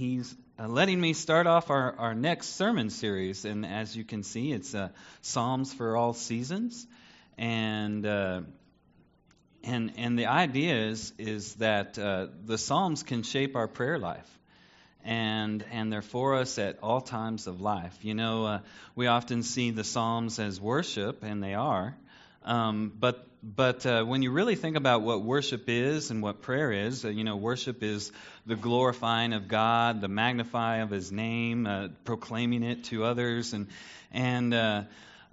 he's uh, letting me start off our, our next sermon series. And as you can see, it's uh, Psalms for all seasons. And uh, and and the idea is is that uh, the Psalms can shape our prayer life, and and they're for us at all times of life. You know, uh, we often see the Psalms as worship, and they are. Um, but but uh, when you really think about what worship is and what prayer is, uh, you know, worship is the glorifying of God, the magnifying of His name, uh, proclaiming it to others, and and uh,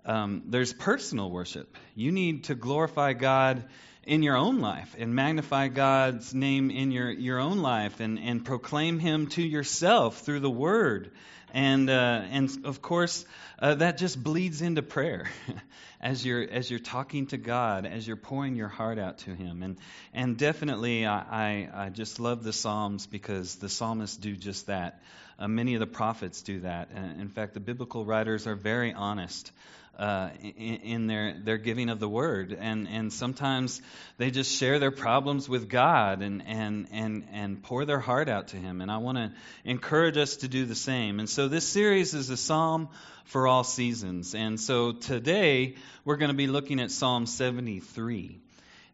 um, there's personal worship. You need to glorify God in your own life and magnify God's name in your, your own life and, and proclaim Him to yourself through the Word. And, uh, and of course, uh, that just bleeds into prayer as you're, as you're talking to God, as you're pouring your heart out to Him. And, and definitely, I, I, I just love the Psalms because the psalmists do just that. Uh, many of the prophets do that. Uh, in fact, the biblical writers are very honest uh, in, in, their, their giving of the word. And, and sometimes they just share their problems with God and, and, and, and pour their heart out to Him. And I want to encourage us to do the same. And so this series is a psalm for all seasons. And so today we're going to be looking at Psalm 73.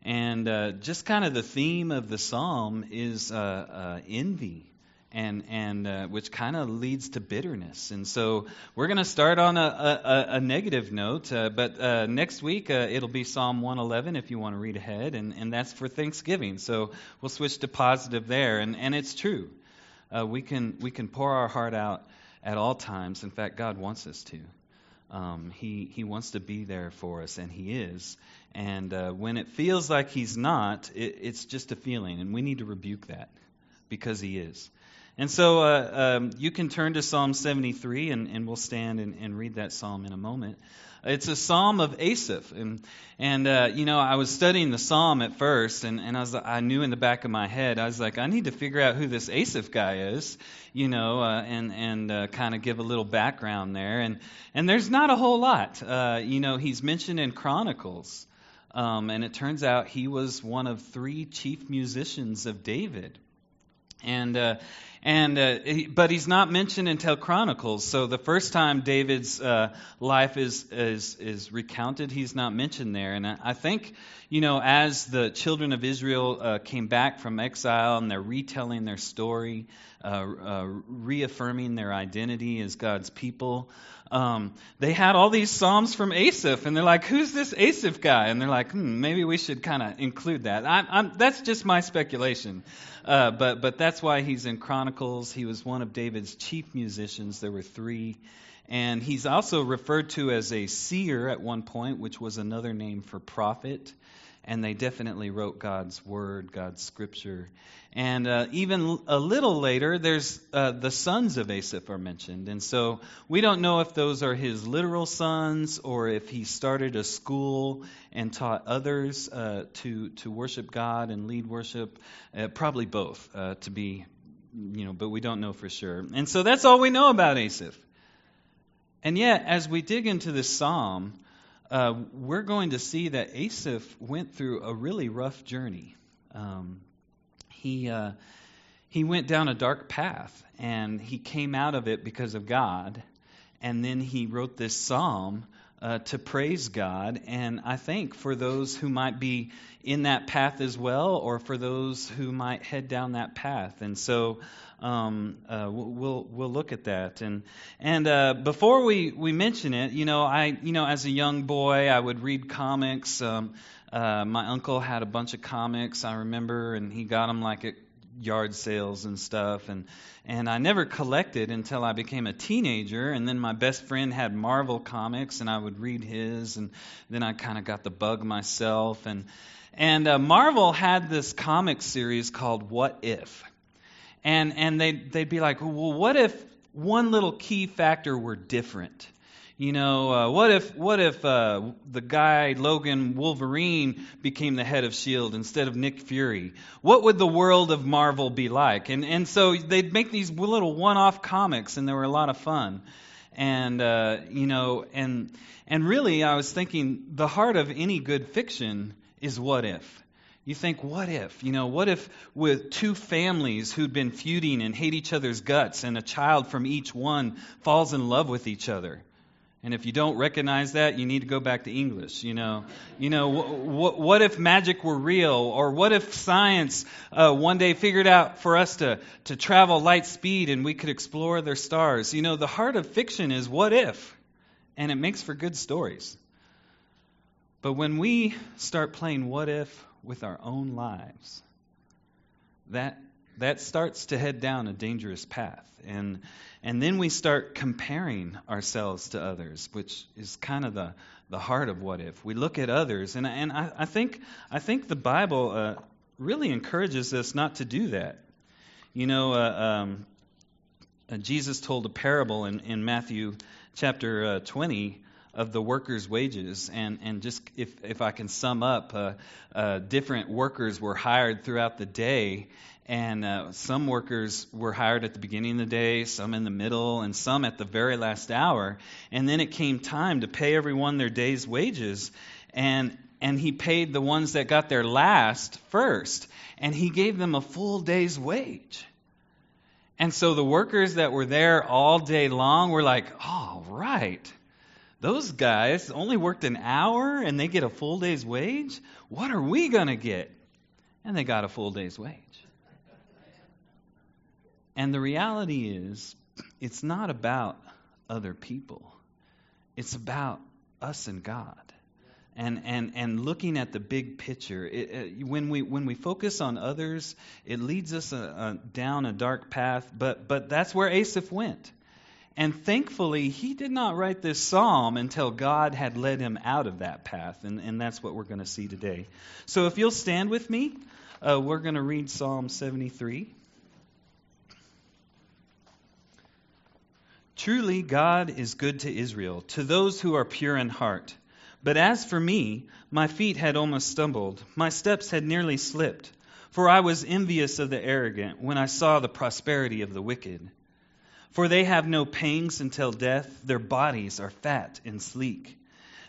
And uh, just kind of the theme of the psalm is uh, uh envy and and uh, which kind of leads to bitterness. And so we're going to start on a, a, a negative note, uh, but uh, next week uh, it'll be Psalm 111 if you want to read ahead, and, and that's for Thanksgiving. So we'll switch to positive there, and and it's true. Uh, we can we can pour our heart out at all times. In fact, God wants us to. Um, he he wants to be there for us, and He is. And uh, when it feels like He's not, it, it's just a feeling, and we need to rebuke that because He is. And so uh, um, you can turn to Psalm 73, and, and we'll stand and, and, read that psalm in a moment. It's a psalm of Asaph. And, and uh, you know, I was studying the psalm at first, and, and I, was, I knew in the back of my head, I was like, I need to figure out who this Asaph guy is, you know, uh, and, and uh, kind of give a little background there. And, and there's not a whole lot. Uh, you know, he's mentioned in Chronicles. Um, and it turns out he was one of three chief musicians of David. And uh, and uh, he, but he's not mentioned until Chronicles. So the first time David's uh, life is, is is recounted, he's not mentioned there. And I think, you know, as the children of Israel uh, came back from exile and they're retelling their story, uh, uh, reaffirming their identity as God's people. Um, they had all these psalms from Asaph, and they're like, "Who's this Asaph guy?" And they're like, hmm, "Maybe we should kind of include that." I'm, that's just my speculation. Uh, but but that's why he's in Chronicles. He was one of David's chief musicians. There were three. And he's also referred to as a seer at one point, which was another name for prophet and they definitely wrote God's word, God's scripture. And uh, even a little later, there's uh, the sons of Asaph are mentioned, and so we don't know if those are his literal sons or if he started a school and taught others uh, to to worship God and lead worship. Uh, probably both, uh, to be, you know, but we don't know for sure. And so that's all we know about Asaph. And yet, as we dig into this psalm, uh, we're going to see that Asaph went through a really rough journey. Um, he uh, he went down a dark path, and he came out of it because of God. And then he wrote this psalm uh, to praise God. And I think for those who might be in that path as well, or for those who might head down that path. And so um, uh, we'll we'll look at that. And and uh, before we, we mention it, you know, I you know as a young boy I would read comics. Um, uh, my uncle had a bunch of comics I remember, and he got them like at yard sales and stuff. And and I never collected until I became a teenager. And then my best friend had Marvel comics, and I would read his. And then I kind of got the bug myself. And and uh, Marvel had this comic series called What If and and they'd, they'd be like, well, what if one little key factor were different? You know, uh, what if what if uh, the guy Logan Wolverine became the head of Shield instead of Nick Fury? What would the world of Marvel be like? And and so they'd make these little one-off comics, and they were a lot of fun. And uh, you know, and and really, I was thinking the heart of any good fiction is what if. You think, what if? You know, what if with two families who'd been feuding and hate each other's guts, and a child from each one falls in love with each other? And if you don't recognize that, you need to go back to English. You know, you know, what, what if magic were real, or what if science uh, one day figured out for us to to travel light speed and we could explore their stars? You know, the heart of fiction is what if, and it makes for good stories. But when we start playing what if with our own lives, that that starts to head down a dangerous path. And and then we start comparing ourselves to others, which is kind of the, the heart of what if. We look at others, and, and I, I think, I think the Bible uh, really encourages us not to do that. You know, uh, um, uh, Jesus told a parable in, in Matthew chapter uh, 20 of the workers' wages. And, and just if, if I can sum up, uh, uh, different workers were hired throughout the day. And uh, some workers were hired at the beginning of the day, some in the middle, and some at the very last hour. And then it came time to pay everyone their day's wages. And, and he paid the ones that got there last first. And he gave them a full day's wage. And so the workers that were there all day long were like, all right those guys only worked an hour and they get a full day's wage? What are we going to get? And they got a full day's wage. And the reality is, it's not about other people, it's about us and God. And, and, and looking at the big picture, it, it, when, we, when we focus on others, it leads us a, a, down a dark path, but, but that's where Asaph went. And thankfully, he did not write this psalm until God had led him out of that path. And, and that's what we're going to see today. So if you'll stand with me, uh, we're going to read Psalm 73. Truly, God is good to Israel, to those who are pure in heart. But as for me, my feet had almost stumbled, my steps had nearly slipped, for I was envious of the arrogant when I saw the prosperity of the wicked. For they have no pangs until death, their bodies are fat and sleek.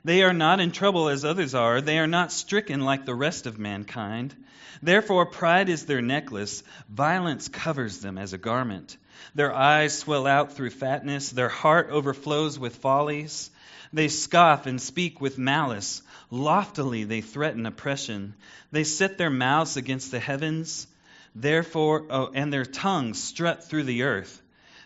They are not in trouble as others are, they are not stricken like the rest of mankind. Therefore, pride is their necklace, violence covers them as a garment. Their eyes swell out through fatness, their heart overflows with follies. They scoff and speak with malice. Loftily they threaten oppression. They set their mouths against the heavens, therefore, oh, and their tongues strut through the earth.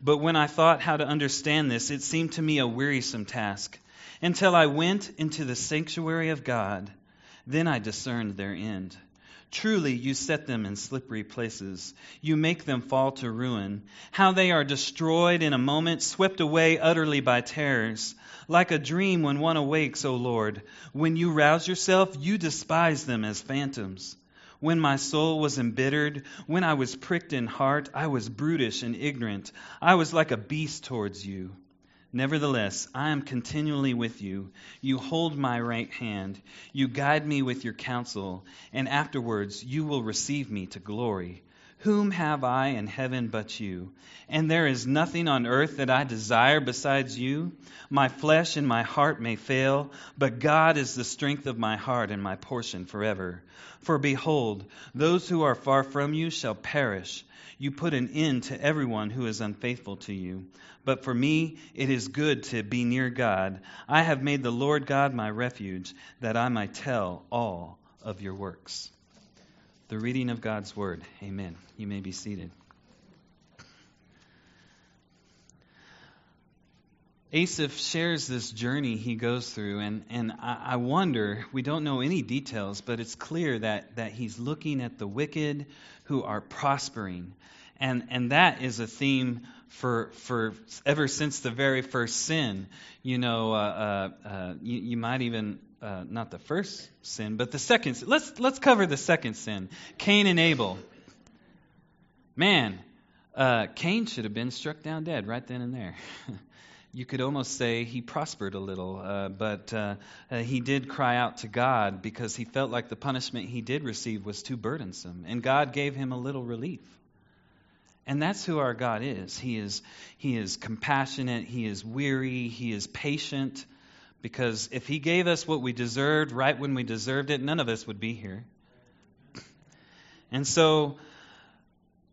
But when I thought how to understand this, it seemed to me a wearisome task, until I went into the sanctuary of God. Then I discerned their end. Truly, you set them in slippery places. You make them fall to ruin. How they are destroyed in a moment, swept away utterly by terrors. Like a dream when one awakes, O Lord. When you rouse yourself, you despise them as phantoms. When my soul was embittered, when I was pricked in heart, I was brutish and ignorant. I was like a beast towards you. Nevertheless, I am continually with you. You hold my right hand. You guide me with your counsel, and afterwards you will receive me to glory. Whom have I in heaven but you? And there is nothing on earth that I desire besides you. My flesh and my heart may fail, but God is the strength of my heart and my portion forever. For behold, those who are far from you shall perish. You put an end to everyone who is unfaithful to you. But for me, it is good to be near God. I have made the Lord God my refuge, that I might tell all of your works. The reading of God's word. Amen. You may be seated. Asaph shares this journey he goes through, and, and I, I wonder, we don't know any details, but it's clear that, that he's looking at the wicked who are prospering. And, and that is a theme for, for ever since the very first sin. You know, uh, uh, uh, you, you might even uh, not the first sin, but the second. Let's let's cover the second sin, Cain and Abel. Man, uh, Cain should have been struck down dead right then and there. you could almost say he prospered a little, uh, but uh, uh, he did cry out to God because he felt like the punishment he did receive was too burdensome, and God gave him a little relief. And that's who our God is. He is he is compassionate, he is weary, he is patient because if he gave us what we deserved right when we deserved it, none of us would be here. And so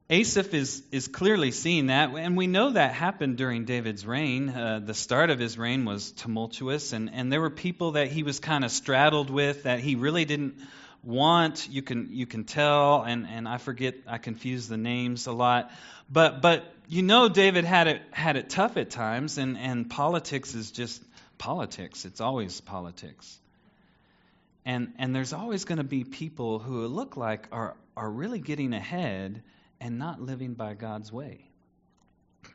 Asaph is, is clearly seeing that, and we know that happened during David's reign. Uh, the start of his reign was tumultuous, and, and there were people that he was kind of straddled with that he really didn't want. You can you can tell, and, and I forget, I confuse the names a lot, but but you know David had it had it tough at times, and, and politics is just politics. It's always politics. And and there's always going to be people who look like are are really getting ahead and not living by God's way.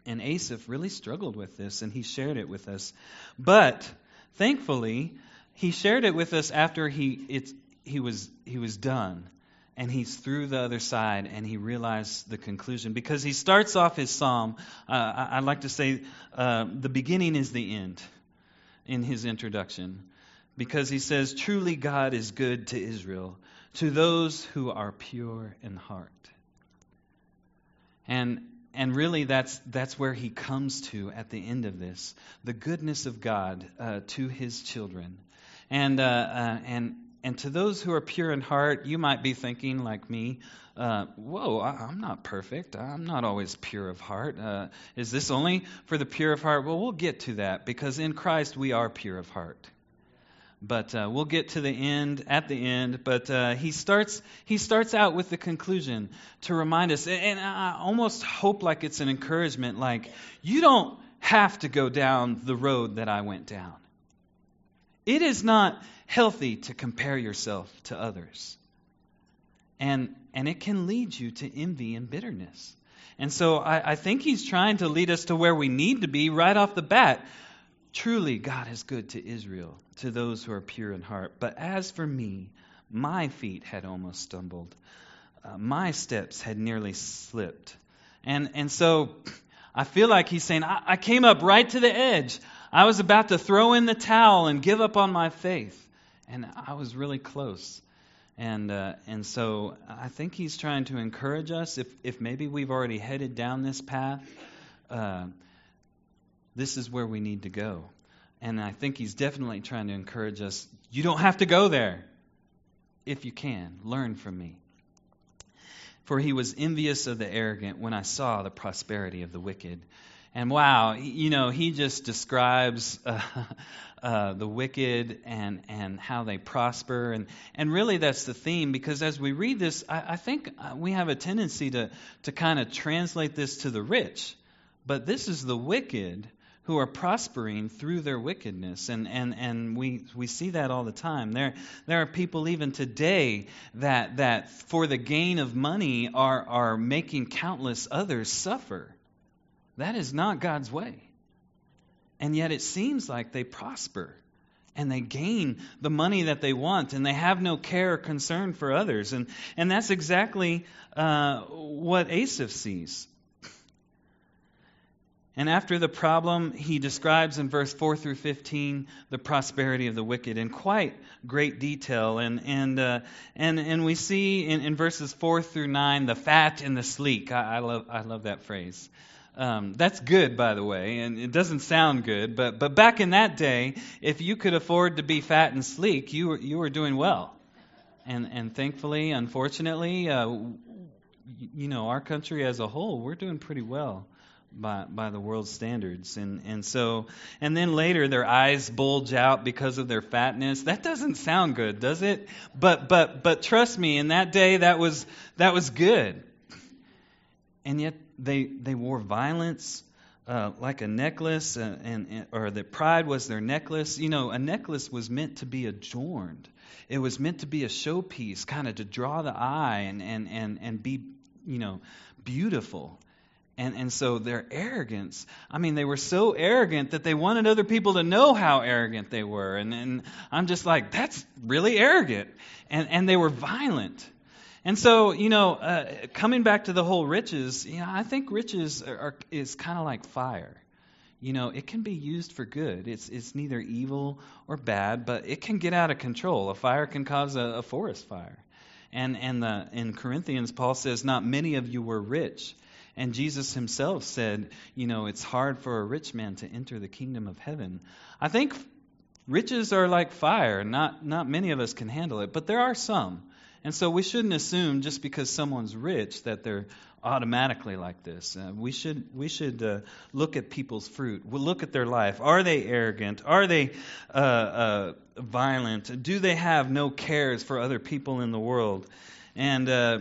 And Asaph really struggled with this, and he shared it with us. But thankfully, he shared it with us after he he was he was done, and he's through the other side, and he realized the conclusion because he starts off his psalm. Uh, I, I, like to say uh, the beginning is the end in his introduction, because he says, "Truly, God is good to Israel, to those who are pure in heart." And and really that's that's where he comes to at the end of this the goodness of god uh, to his children and uh, uh, and and to those who are pure in heart you might be thinking like me uh, whoa I, am not perfect i'm not always pure of heart uh, is this only for the pure of heart well we'll get to that because in christ we are pure of heart but uh, we'll get to the end at the end. But uh, he starts he starts out with the conclusion to remind us, and I almost hope like it's an encouragement, like you don't have to go down the road that I went down. It is not healthy to compare yourself to others, and and it can lead you to envy and bitterness. And so I, I think he's trying to lead us to where we need to be right off the bat. Truly, God is good to Israel, to those who are pure in heart. But as for me, my feet had almost stumbled, uh, my steps had nearly slipped. And, and so I feel like he's saying, I, I came up right to the edge. I was about to throw in the towel and give up on my faith. And I was really close. And, uh, and so I think he's trying to encourage us, if, if maybe we've already headed down this path. Uh, this is where we need to go. And I think he's definitely trying to encourage us you don't have to go there. If you can, learn from me. For he was envious of the arrogant when I saw the prosperity of the wicked. And wow, you know, he just describes uh, uh, the wicked and, and how they prosper. And, and really, that's the theme because as we read this, I, I think uh, we have a tendency to, to kind of translate this to the rich. But this is the wicked who are prospering through their wickedness. And, and, and we, we see that all the time. There, there are people even today that, that for the gain of money are, are making countless others suffer. That is not God's way. And yet it seems like they prosper and they gain the money that they want and they have no care or concern for others. And, and that's exactly uh, what Asaph sees. And after the problem, he describes in verse 4 through 15 the prosperity of the wicked in quite great detail. And, and, uh, and, and we see in, in verses 4 through 9 the fat and the sleek. I, I love, I love that phrase. Um, that's good, by the way, and it doesn't sound good, but, but back in that day, if you could afford to be fat and sleek, you were, you were doing well. And, and thankfully, unfortunately, uh, you know, our country as a whole, we're doing pretty well by, by the world's standards. And, and so, and then later their eyes bulge out because of their fatness. That doesn't sound good, does it? But, but, but trust me, in that day that was, that was good. And yet they, they wore violence. Uh, like a necklace, uh, and, and, or that pride was their necklace. You know, a necklace was meant to be adorned. It was meant to be a showpiece, kind of to draw the eye and, and, and, and be, you know, beautiful. And, and so their arrogance, I mean, they were so arrogant that they wanted other people to know how arrogant they were. And, and I'm just like, that's really arrogant. And, and they were violent. And so, you know, uh, coming back to the whole riches, you know, I think riches are, are is kind of like fire. You know, it can be used for good. It's it's neither evil or bad, but it can get out of control. A fire can cause a, a forest fire. And and the, in Corinthians, Paul says, "Not many of you were rich." And Jesus himself said, you know, it's hard for a rich man to enter the kingdom of heaven. I think riches are like fire. Not not many of us can handle it, but there are some. And so we shouldn't assume just because someone's rich that they're automatically like this. Uh, we should we should uh, look at people's fruit. We'll look at their life. Are they arrogant? Are they uh, uh violent? Do they have no cares for other people in the world? And uh,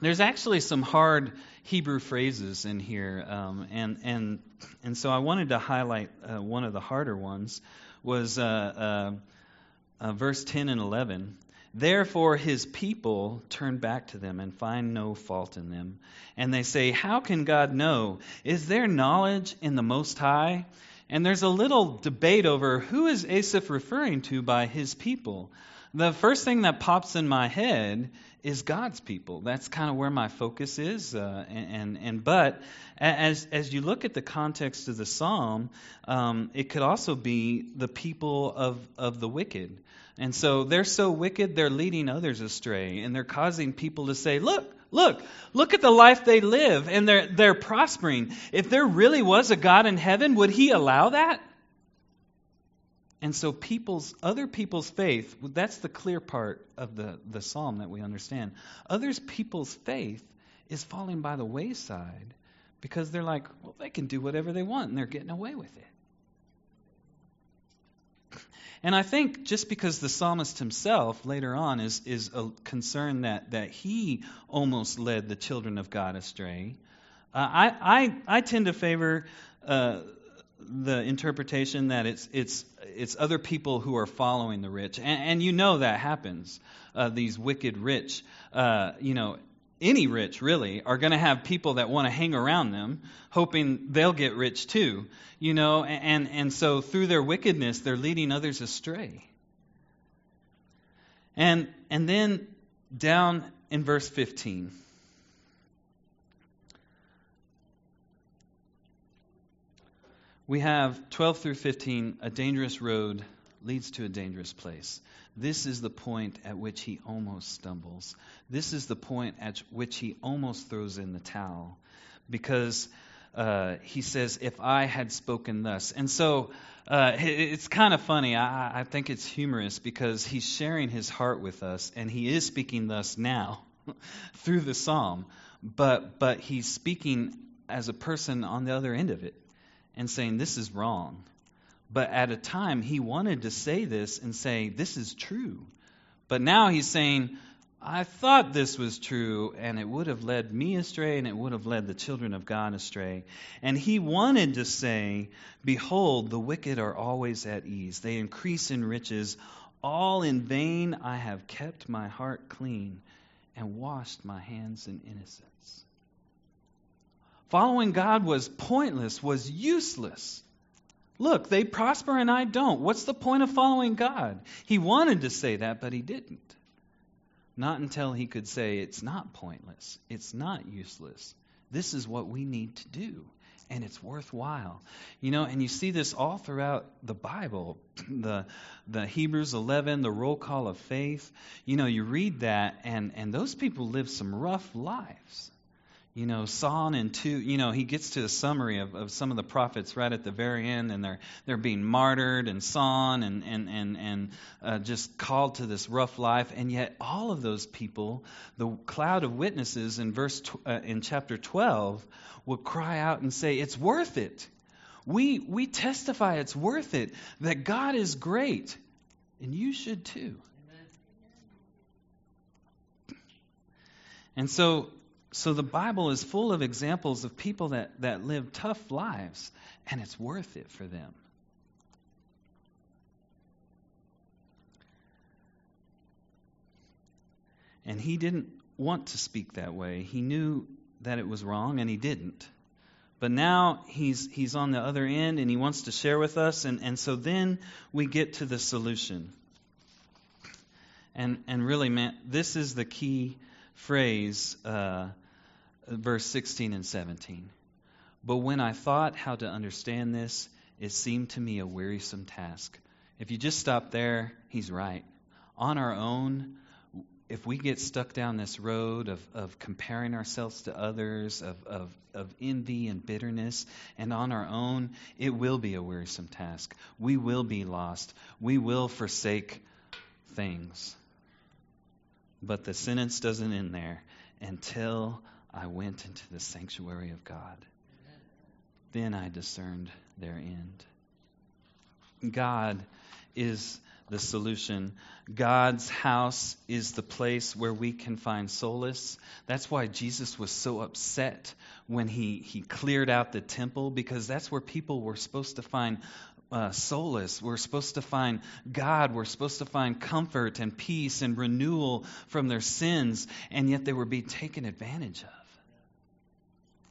there's actually some hard Hebrew phrases in here, um, and and and so I wanted to highlight uh, one of the harder ones was verse 10 and 11. Therefore, his people turn back to them and find no fault in them. And they say, How can God know? Is there knowledge in the Most High? And there's a little debate over who is Asaph referring to by his people. The first thing that pops in my head is God's people. That's kind of where my focus is. Uh, and, and, and, but as as you look at the context of the psalm, um, it could also be the people of of the wicked. And so they're so wicked, they're leading others astray, and they're causing people to say, "Look, look, look at the life they live, and they're they're prospering. If there really was a God in heaven, would He allow that?" And so people's other people's faith, that's the clear part of the, the psalm that we understand. Others people's faith is falling by the wayside because they're like, well, they can do whatever they want and they're getting away with it. And I think just because the psalmist himself later on is, is a concern that, that he almost led the children of God astray, uh, I, I, I tend to favor uh, the interpretation that it's, it's, it's other people who are following the rich. And, and you know that happens. Uh, these wicked rich, uh, you know, any rich really are going to have people that want to hang around them hoping they'll get rich too you know? And and so through their wickedness they're leading others astray. And and then down in verse 15 we have 12 through 15 a dangerous road leads to a dangerous place this is the point at which he almost stumbles. This is the point at which he almost throws in the towel because uh, he says, If I had spoken thus. And so uh, it's kind of funny. I, I think it's humorous because he's sharing his heart with us and he is speaking thus now through the psalm, but, but he's speaking as a person on the other end of it and saying, This is wrong. But at a time, he wanted to say this and say, This is true. But now he's saying, I thought this was true, and it would have led me astray, and it would have led the children of God astray. And he wanted to say, Behold, the wicked are always at ease. They increase in riches. All in vain I have kept my heart clean and washed my hands in innocence. Following God was pointless, was useless. Look, they prosper and I don't. What's the point of following God? He wanted to say that, but he didn't. Not until he could say, it's not pointless, it's not useless. This is what we need to do, and it's worthwhile. You know, and you see this all throughout the Bible. The, the Hebrews 11, the roll call of faith. You know, you read that, and, and those people live some rough lives you know, Son and two, you know, he gets to a summary of, of some of the prophets right at the very end, and they're they're being martyred and Son and and and and uh, just called to this rough life, and yet all of those people, the cloud of witnesses in verse tw- uh, in chapter twelve, will cry out and say, "It's worth it." We we testify it's worth it that God is great, and you should too. And so so the Bible is full of examples of people that, that live tough lives, and it's worth it for them. And he didn't want to speak that way. He knew that it was wrong, and he didn't. But now he's, he's on the other end and he wants to share with us. And, and so then we get to the solution. And, and really, man, this is the key phrase, uh, verse 16 and 17. But when I thought how to understand this, it seemed to me a wearisome task. If you just stop there, he's right. On our own, if we get stuck down this road of, of comparing ourselves to others, of, of, of envy and bitterness, and on our own, it will be a wearisome task. We will be lost. We will forsake things. But the sentence doesn't end there until I went into the sanctuary of God. Then I discerned their end. God is the solution. God's house is the place where we can find solace. That's why Jesus was so upset when he, he cleared out the temple, because that's where people were supposed to find uh, solace. We're supposed to find God. We're supposed to find comfort and peace and renewal from their sins, and yet they were being taken advantage of.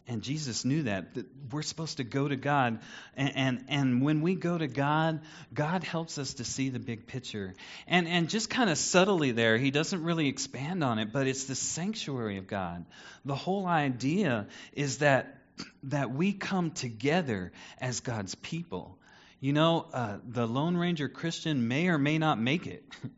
And Jesus knew that, that we're supposed to go to God. And, and, and, when we go to God, God helps us to see the big picture. And, and just kind of subtly there, he doesn't really expand on it, but it's the sanctuary of God. The whole idea is that, that we come together as God's people. You know, uh, the Lone Ranger Christian may or may not make it.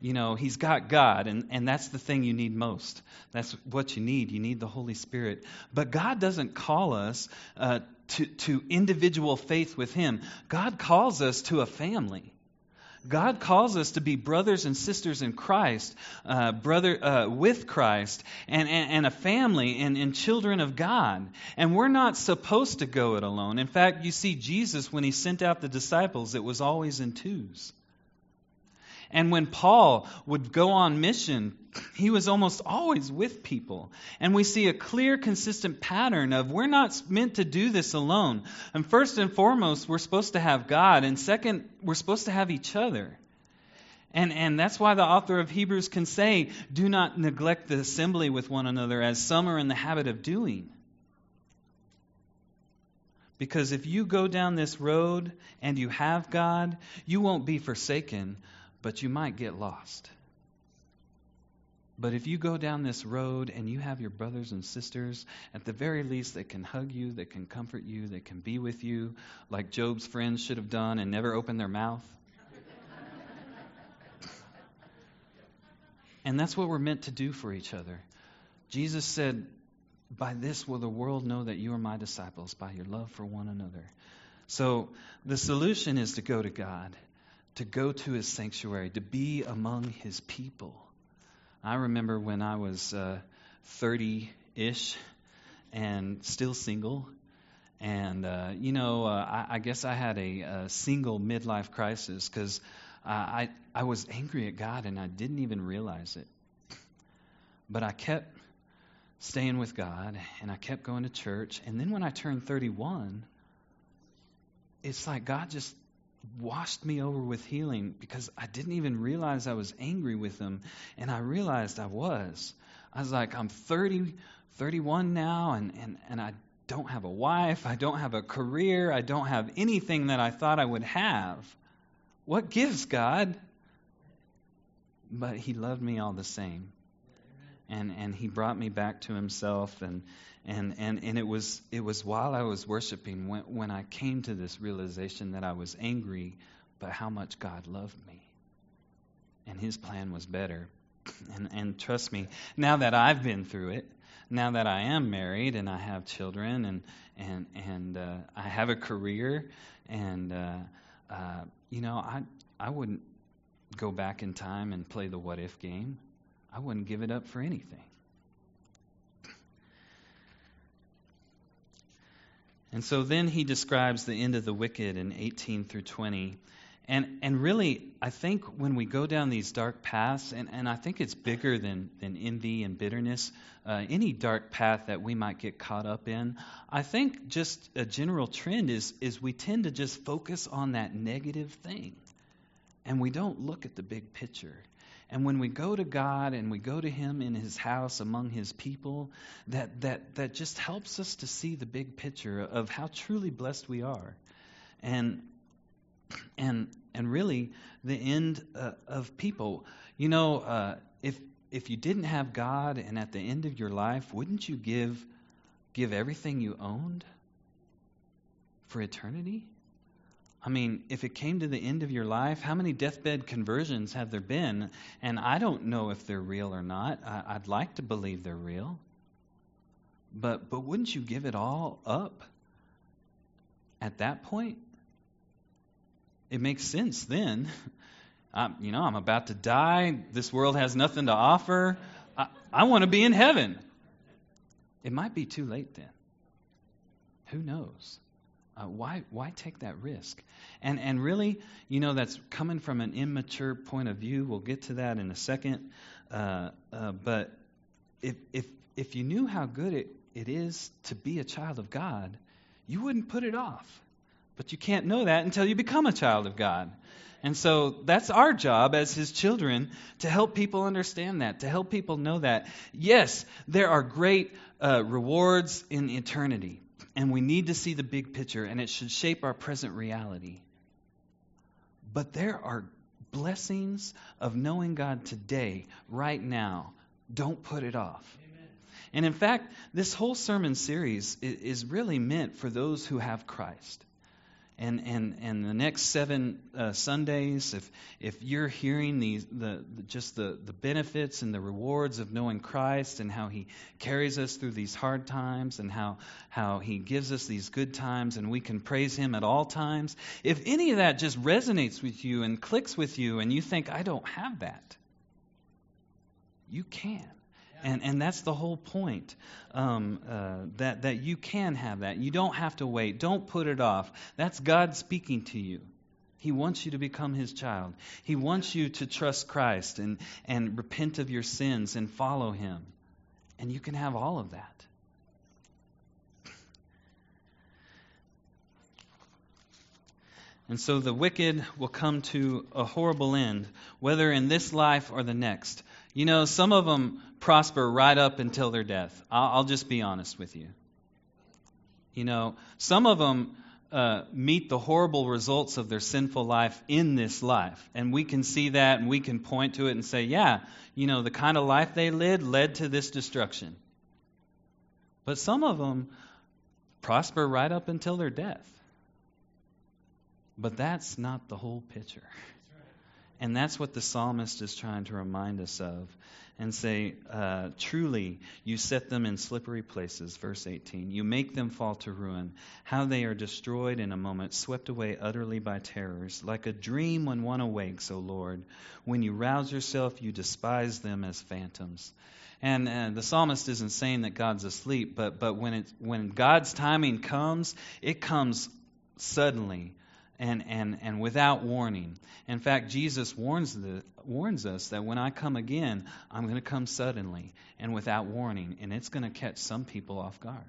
you know, he's got God, and, and that's the thing you need most. That's what you need. You need the Holy Spirit. But God doesn't call us uh, to, to individual faith with Him, God calls us to a family. God calls us to be brothers and sisters in Christ, uh, brother uh, with Christ, and, and, and, a family and, and children of God. And we're not supposed to go it alone. In fact, you see, Jesus, when he sent out the disciples, it was always in twos. And when Paul would go on mission, he was almost always with people. And we see a clear, consistent pattern of we're not meant to do this alone. And first and foremost, we're supposed to have God. And second, we're supposed to have each other. And, and that's why the author of Hebrews can say, do not neglect the assembly with one another as some are in the habit of doing. Because if you go down this road and you have God, you won't be forsaken, but you might get lost. But if you go down this road and you have your brothers and sisters, at the very least, that can hug you, that can comfort you, that can be with you, like Job's friends should have done and never opened their mouth. and that's what we're meant to do for each other. Jesus said, By this will the world know that you are my disciples, by your love for one another. So the solution is to go to God to go to his sanctuary, to be among his people. I remember when I was 30 uh, ish and still single. And, uh, you know, uh, I, I, guess I had a, a single midlife crisis because I, I was angry at God and I didn't even realize it. But I kept staying with God and I kept going to church. And then when I turned 31, it's like God just washed me over with healing because I didn't even realize I was angry with him. And I realized I was. I was like, I'm 30, 31 now, and, and, and I don't have a wife. I don't have a career. I don't have anything that I thought I would have. What gives, God? But he loved me all the same. And, and he brought me back to himself and, and, and, and it, was, it was while I was worshiping when, when I came to this realization that I was angry, but how much God loved me. And his plan was better. And, and trust me, now that I've been through it, now that I am married and I have children and, and, and uh, I have a career, and, uh, uh, you know, I, I wouldn't go back in time and play the what if game. I wouldn't give it up for anything. And so then he describes the end of the wicked in 18 through 20. And, and really, I think when we go down these dark paths, and, and I think it's bigger than, than envy and bitterness, uh, any dark path that we might get caught up in, I think just a general trend is, is we tend to just focus on that negative thing. And we don't look at the big picture. And when we go to God and we go to Him in His house among His people, that, that, that just helps us to see the big picture of how truly blessed we are. And, and, and really, the end uh, of people. You know, uh, if, if you didn't have God and at the end of your life, wouldn't you give, give everything you owned for eternity? I mean, if it came to the end of your life, how many deathbed conversions have there been? And I don't know if they're real or not. I, would like to believe they're real. But, but wouldn't you give it all up at that point? It makes sense then. I'm, you know, I'm about to die. This world has nothing to offer. I, I want to be in heaven. It might be too late then. Who knows? Uh, why, why take that risk? And, and really, you know, that's coming from an immature point of view. We'll get to that in a second. Uh, uh, but if, if, if you knew how good it, it is to be a child of God, you wouldn't put it off. But you can't know that until you become a child of God. And so that's our job as his children to help people understand that, to help people know that. Yes, there are great uh, rewards in eternity and we need to see the big picture, and it should shape our present reality. But there are blessings of knowing God today, right now. Don't put it off. Amen. And in fact, this whole sermon series is really meant for those who have Christ and and and the next seven uh, Sundays, if if you're hearing the, the just the the benefits and the rewards of knowing Christ and how He carries us through these hard times and how how He gives us these good times and we can praise Him at all times, if any of that just resonates with you and clicks with you and you think I don't have that, you can. And, and that's the whole point um, uh, that, that you can have that. You don't have to wait. Don't put it off. That's God speaking to you. He wants you to become His child. He wants you to trust Christ and, and repent of your sins and follow Him. And you can have all of that. And so the wicked will come to a horrible end, whether in this life or the next. You know, some of them prosper right up until their death. I'll, I'll just be honest with you. You know, some of them uh, meet the horrible results of their sinful life in this life. And we can see that and we can point to it and say, yeah, you know, the kind of life they led led to this destruction. But some of them prosper right up until their death. But that's not the whole picture. And that's what the psalmist is trying to remind us of and say, uh, Truly, you set them in slippery places. Verse 18. You make them fall to ruin. How they are destroyed in a moment, swept away utterly by terrors. Like a dream when one awakes, O Lord. When you rouse yourself, you despise them as phantoms. And uh, the psalmist isn't saying that God's asleep, but, but when, it, when God's timing comes, it comes suddenly and, and, and without warning. In fact, Jesus warns, the, warns us that when I come again, I'm going to come suddenly and without warning, and it's going to catch some people off guard.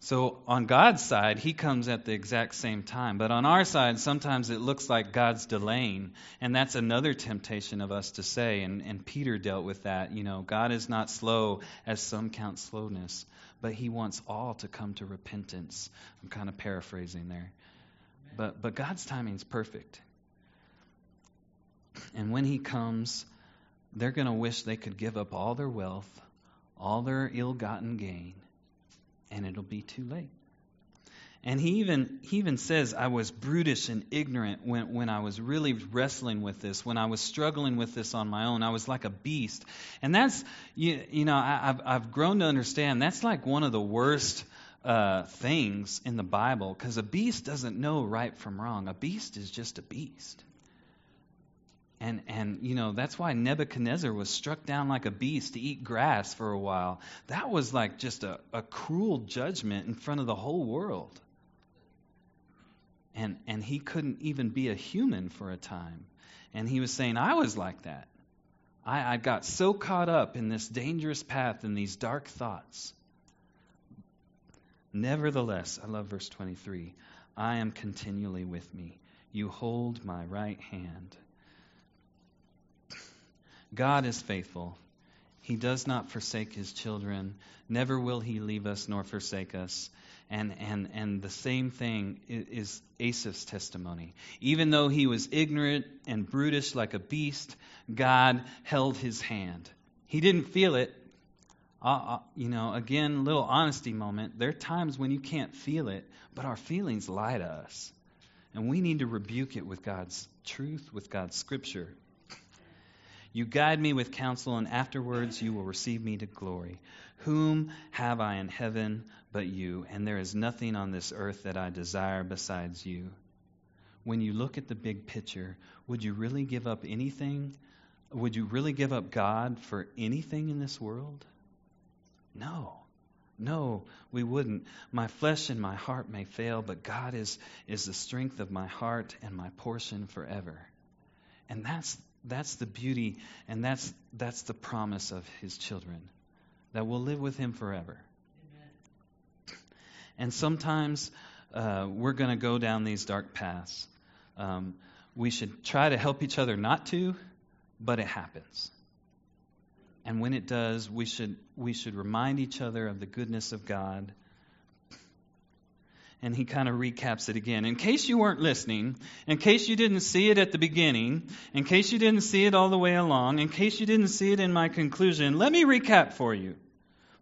So, on God's side, He comes at the exact same time. But on our side, sometimes it looks like God's delaying. And that's another temptation of us to say. And, and Peter dealt with that. You know, God is not slow as some count slowness, but He wants all to come to repentance. I'm kind of paraphrasing there. But, but God's timing is perfect. And when He comes, they're going to wish they could give up all their wealth, all their ill gotten gain, and it'll be too late. And he even he even says I was brutish and ignorant when, when I was really wrestling with this, when I was struggling with this on my own. I was like a beast. And that's you, you know, I, have I've grown to understand that's like one of the worst uh, things in the Bible because a beast doesn't know right from wrong. A beast is just a beast. And, and, you know, that's why Nebuchadnezzar was struck down like a beast to eat grass for a while. That was like just a, a cruel judgment in front of the whole world. And, and he couldn't even be a human for a time. And he was saying, I was like that. I, I got so caught up in this dangerous path and these dark thoughts Nevertheless, I love verse 23 I am continually with me. You hold my right hand. God is faithful. He does not forsake his children. Never will he leave us nor forsake us. And, and, and the same thing is Asaph's testimony. Even though he was ignorant and brutish like a beast, God held his hand. He didn't feel it. Uh, uh, you know, again, little honesty moment. There are times when you can't feel it, but our feelings lie to us. And we need to rebuke it with God's truth, with God's scripture. You guide me with counsel, and afterwards you will receive me to glory. Whom have I in heaven but you? And there is nothing on this earth that I desire besides you. When you look at the big picture, would you really give up anything? Would you really give up God for anything in this world? No. No, we wouldn't. My flesh and my heart may fail, but God is, is the strength of my heart and my portion forever. And that's, that's the beauty and that's, that's the promise of his children that we'll live with him forever. Amen. And sometimes uh, we're going to go down these dark paths. Um, we should try to help each other not to, but it happens. And when it does, we should, we should remind each other of the goodness of God. And he kind of recaps it again. In case you weren't listening, in case you didn't see it at the beginning, in case you didn't see it all the way along, in case you didn't see it in my conclusion, let me recap for you.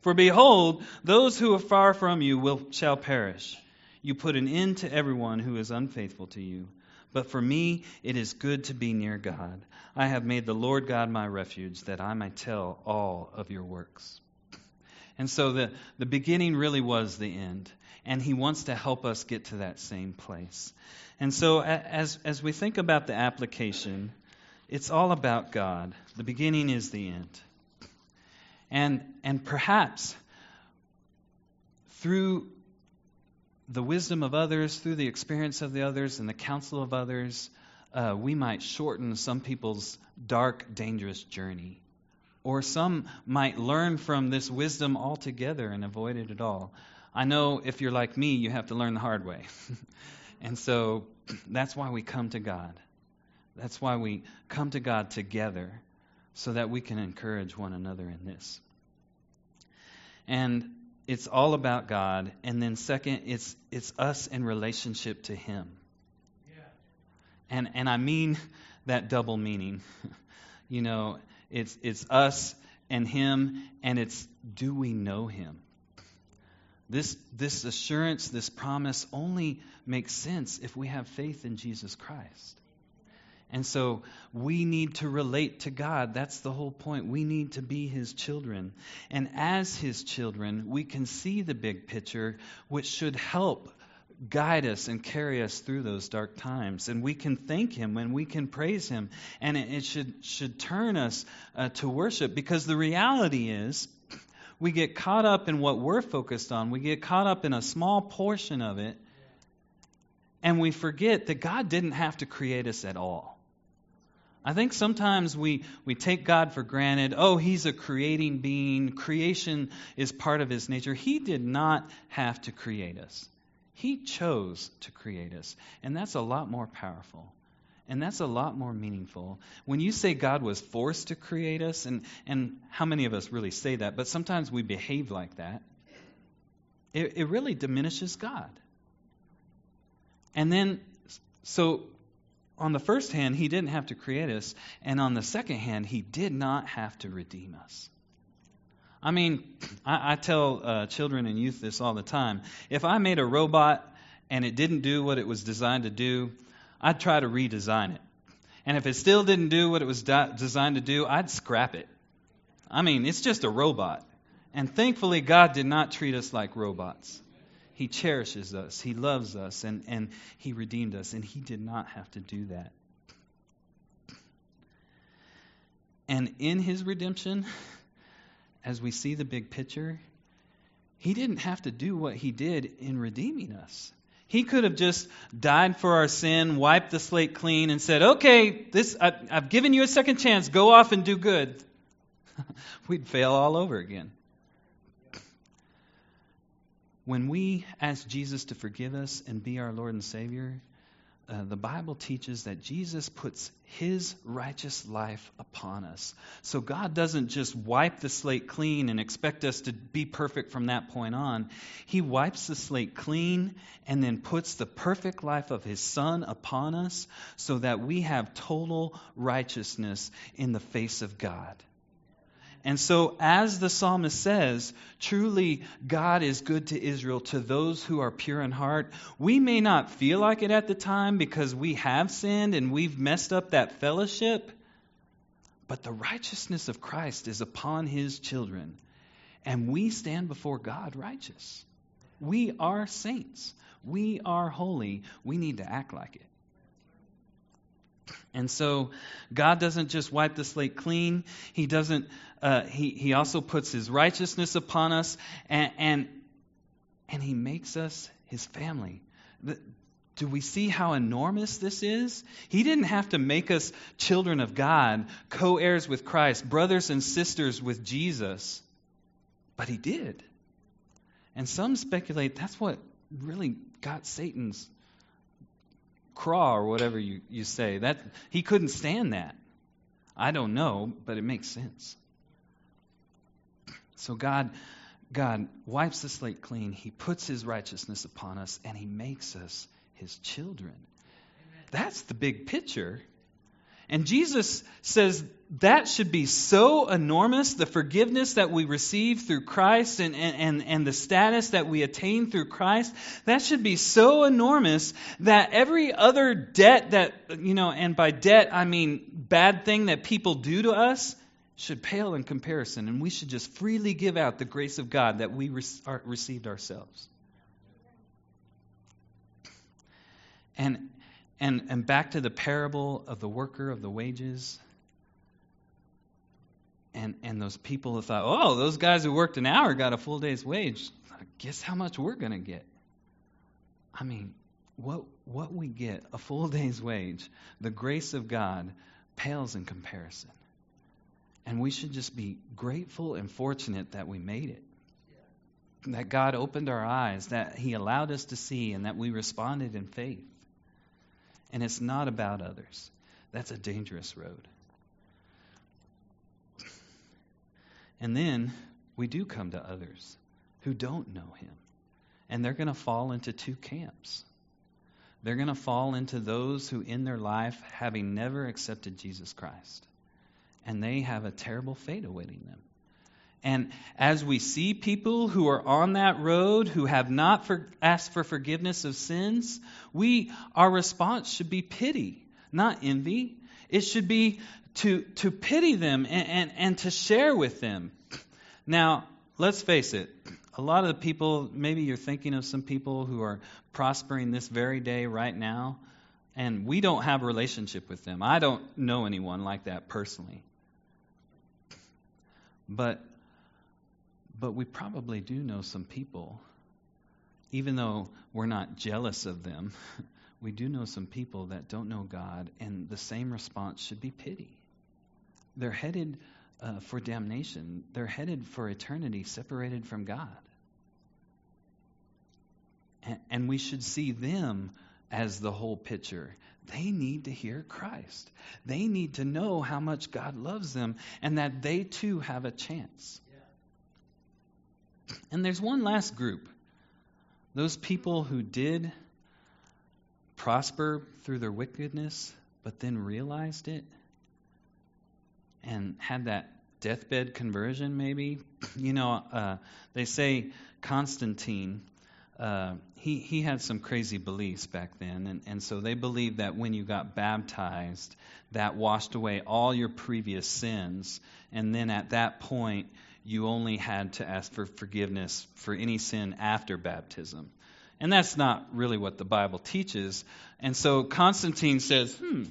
For behold, those who are far from you will, shall perish. You put an end to everyone who is unfaithful to you. But for me, it is good to be near God. I have made the Lord God my refuge, that I may tell all of your works. And so the, the beginning really was the end. And he wants to help us get to that same place. And so as, as we think about the application, it's all about God. The beginning is the end. And, and perhaps through the wisdom of others, through the experience of the others, and the counsel of others, uh, we might shorten some people's dark, dangerous journey. Or some might learn from this wisdom altogether and avoid it at all. I know if you're like me, you have to learn the hard way. and so that's why we come to God. That's why we come to God together so that we can encourage one another in this. And it's all about God. And then second, it's it's us in relationship to Him. And and I mean that double meaning. you know, it's it's us and him and it's do we know him? This this assurance, this promise only makes sense if we have faith in Jesus Christ. And so we need to relate to God. That's the whole point. We need to be His children. And as His children, we can see the big picture, which should help guide us and carry us through those dark times. And we can thank Him and we can praise Him. And it, should, should turn us uh, to worship because the reality is we get caught up in what we're focused on, we get caught up in a small portion of it, and we forget that God didn't have to create us at all. I think sometimes we, we take God for granted. Oh, He's a creating being. Creation is part of His nature. He did not have to create us. He chose to create us. And that's a lot more powerful. And that's a lot more meaningful. When you say God was forced to create us, and, and how many of us really say that, but sometimes we behave like that, it, it really diminishes God. And then, so on the first hand, He didn't have to create us, and on the second hand, He did not have to redeem us. I mean, I, I tell uh, children and youth this all the time. If I made a robot and it didn't do what it was designed to do, I'd try to redesign it. And if it still didn't do what it was de- designed to do, I'd scrap it. I mean, it's just a robot. And thankfully, God did not treat us like robots. He cherishes us, He loves us, and, and He redeemed us, and He did not have to do that. And in His redemption, as we see the big picture, he didn't have to do what he did in redeeming us. He could have just died for our sin, wiped the slate clean, and said, "Okay, this I, I've given you a second chance. Go off and do good." We'd fail all over again. When we ask Jesus to forgive us and be our Lord and Savior, uh, the Bible teaches that Jesus puts his righteous life upon us. So God doesn't just wipe the slate clean and expect us to be perfect from that point on. He wipes the slate clean and then puts the perfect life of his Son upon us so that we have total righteousness in the face of God. And so, as the psalmist says, truly God is good to Israel, to those who are pure in heart. We may not feel like it at the time because we have sinned and we've messed up that fellowship, but the righteousness of Christ is upon his children, and we stand before God righteous. We are saints. We are holy. We need to act like it. And so God doesn't just wipe the slate clean. He doesn't. Uh, he he also puts His righteousness upon us, and and, and He makes us His family. Do we see how enormous this is? He didn't have to make us children of God, co heirs with Christ, brothers and sisters with Jesus, but He did. And some speculate that's what really got Satan's craw or whatever you, you say. That he couldn't stand that. I don't know, but it makes sense. So God God wipes the slate clean. He puts his righteousness upon us and he makes us his children. Amen. That's the big picture. And Jesus says that should be so enormous, the forgiveness that we receive through Christ and, and, and the status that we attain through Christ, that should be so enormous that every other debt that, you know, and by debt I mean bad thing that people do to us, should pale in comparison. And we should just freely give out the grace of God that we re- received ourselves. And and, and back to the parable of the worker of the wages. And, and those people who thought, oh, those guys who worked an hour got a full day's wage. Guess how much we're going to get? I mean, what, what we get, a full day's wage, the grace of God, pales in comparison. And we should just be grateful and fortunate that we made it. That God opened our eyes, that He allowed us to see, and that we responded in faith and it's not about others. That's a dangerous road. And then we do come to others who don't know him. And they're going to fall into two camps. They're going to fall into those who, in their life, having never accepted Jesus Christ, and they have a terrible fate awaiting them. And as we see people who are on that road who have not for, asked for forgiveness of sins, we our response should be pity, not envy. It should be to to pity them and, and, and to share with them. Now, let's face it, a lot of the people, maybe you're thinking of some people who are prospering this very day right now, and we don't have a relationship with them. I don't know anyone like that personally. But but we probably do know some people, even though we're not jealous of them, we do know some people that don't know God, and the same response should be pity. They're headed uh, for damnation, they're headed for eternity separated from God. And, and we should see them as the whole picture. They need to hear Christ. They need to know how much God loves them and that they too have a chance. And there's one last group those people who did prosper through their wickedness, but then realized it and had that deathbed conversion, maybe. You know, uh, they say Constantine. Uh, he, he had some crazy beliefs back then, and, and so they believed that when you got baptized, that washed away all your previous sins, and then at that point, you only had to ask for forgiveness for any sin after baptism. And that's not really what the Bible teaches. And so Constantine says, hmm,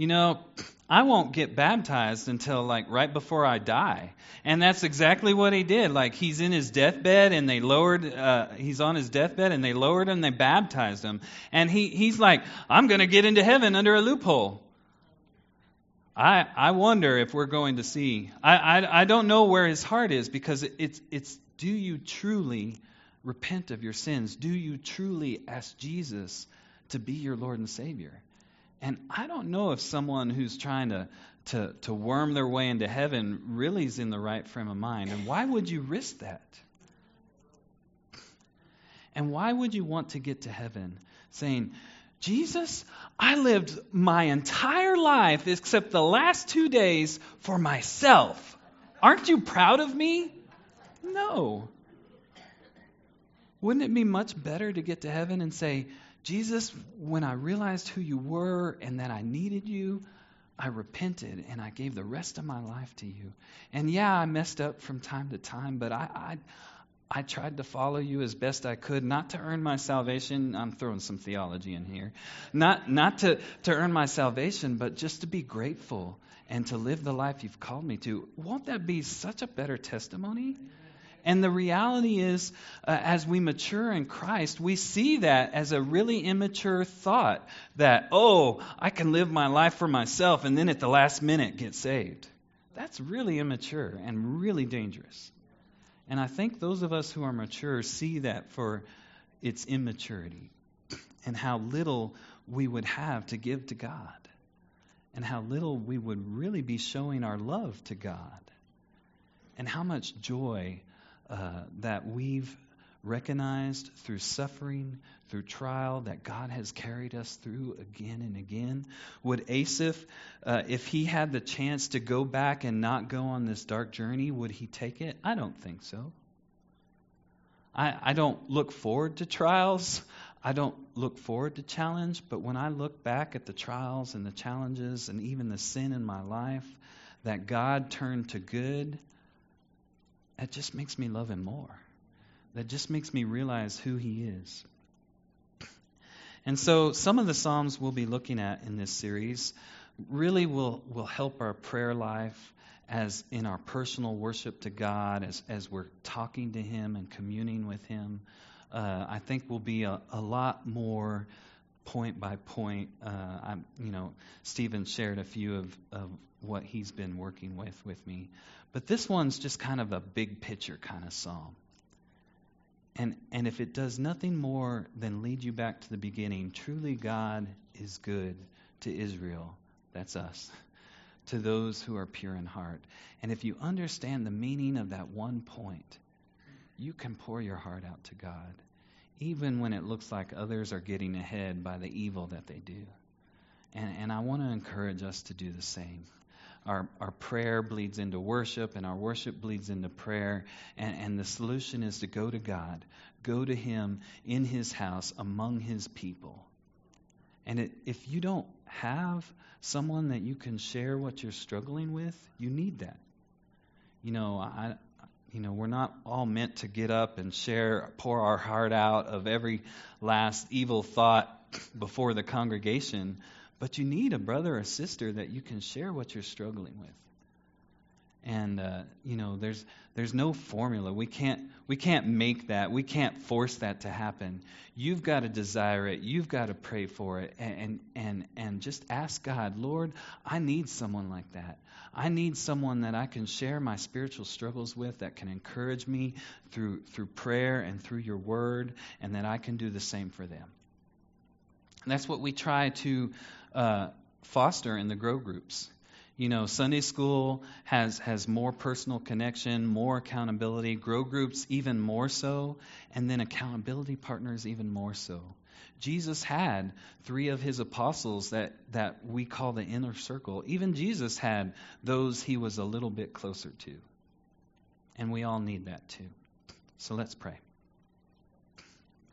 you know, I won't get baptized until like right before I die. And that's exactly what he did. Like he's in his deathbed and they lowered, uh, he's on his deathbed and they lowered him, they baptized him. And he, he's like, I'm going to get into heaven under a loophole. I, I wonder if we're going to see. I, I, I don't know where his heart is because it's, it's do you truly repent of your sins? Do you truly ask Jesus to be your Lord and Savior. And I don't know if someone who's trying to, to, to worm their way into heaven really is in the right frame of mind. And why would you risk that? And why would you want to get to heaven saying, Jesus, I lived my entire life except the last two days for myself. Aren't you proud of me? No. Wouldn't it be much better to get to heaven and say, Jesus, when I realized who you were and that I needed you, I repented and I gave the rest of my life to you. And yeah, I messed up from time to time, but I, I, I tried to follow you as best I could, not to earn my salvation. I'm throwing some theology in here. Not, not to, to earn my salvation, but just to be grateful and to live the life you've called me to. Won't that be such a better testimony? And the reality is, uh, as we mature in Christ, we see that as a really immature thought that, oh, I can live my life for myself and then at the last minute get saved. That's really immature and really dangerous. And I think those of us who are mature see that for its immaturity and how little we would have to give to God and how little we would really be showing our love to God and how much joy uh, that we've recognized through suffering, through trial, that God has carried us through again and again? Would Asaph, uh, if he had the chance to go back and not go on this dark journey, would he take it? I don't think so. I, I don't look forward to trials. I don't look forward to challenge, but when I look back at the trials and the challenges and even the sin in my life that God turned to good, it just makes me love Him more that just makes me realize who He is. And so, some of the Psalms we'll be looking at in this series really will, will help our prayer life as in our personal worship to God, as, as we're talking to Him and communing with Him. Uh, I think will be a, a lot more point by point. Uh, I'm, you know, Stephen shared a few of, of what he's been working with with me, but this one's just kind of a big picture kind of psalm. And, and if it does nothing more than lead you back to the beginning, truly God is good to Israel. That's us. To those who are pure in heart. And if you understand the meaning of that one point, you can pour your heart out to God, even when it looks like others are getting ahead by the evil that they do. And, and I want to encourage us to do the same our, our prayer bleeds into worship, and our worship bleeds into prayer. And, and the solution is to go to God, go to Him in His house among His people. And it, if you don't have someone that you can share what you're struggling with, you need that. You know, I, you know, we're not all meant to get up and share, pour our heart out of every last evil thought before the congregation. But you need a brother or sister that you can share what you're struggling with. And uh, you know, there's there's no formula. We can't we can't make that. We can't force that to happen. You've got to desire it. You've got to pray for it, and and and just ask God, Lord, I need someone like that. I need someone that I can share my spiritual struggles with, that can encourage me through through prayer and through Your Word, and that I can do the same for them. And that's what we try to uh, foster in the grow groups. You know, Sunday school has has more personal connection, more accountability. Grow groups even more so, and then accountability partners even more so. Jesus had three of his apostles that, that we call the inner circle. Even Jesus had those he was a little bit closer to. And we all need that too. So let's pray.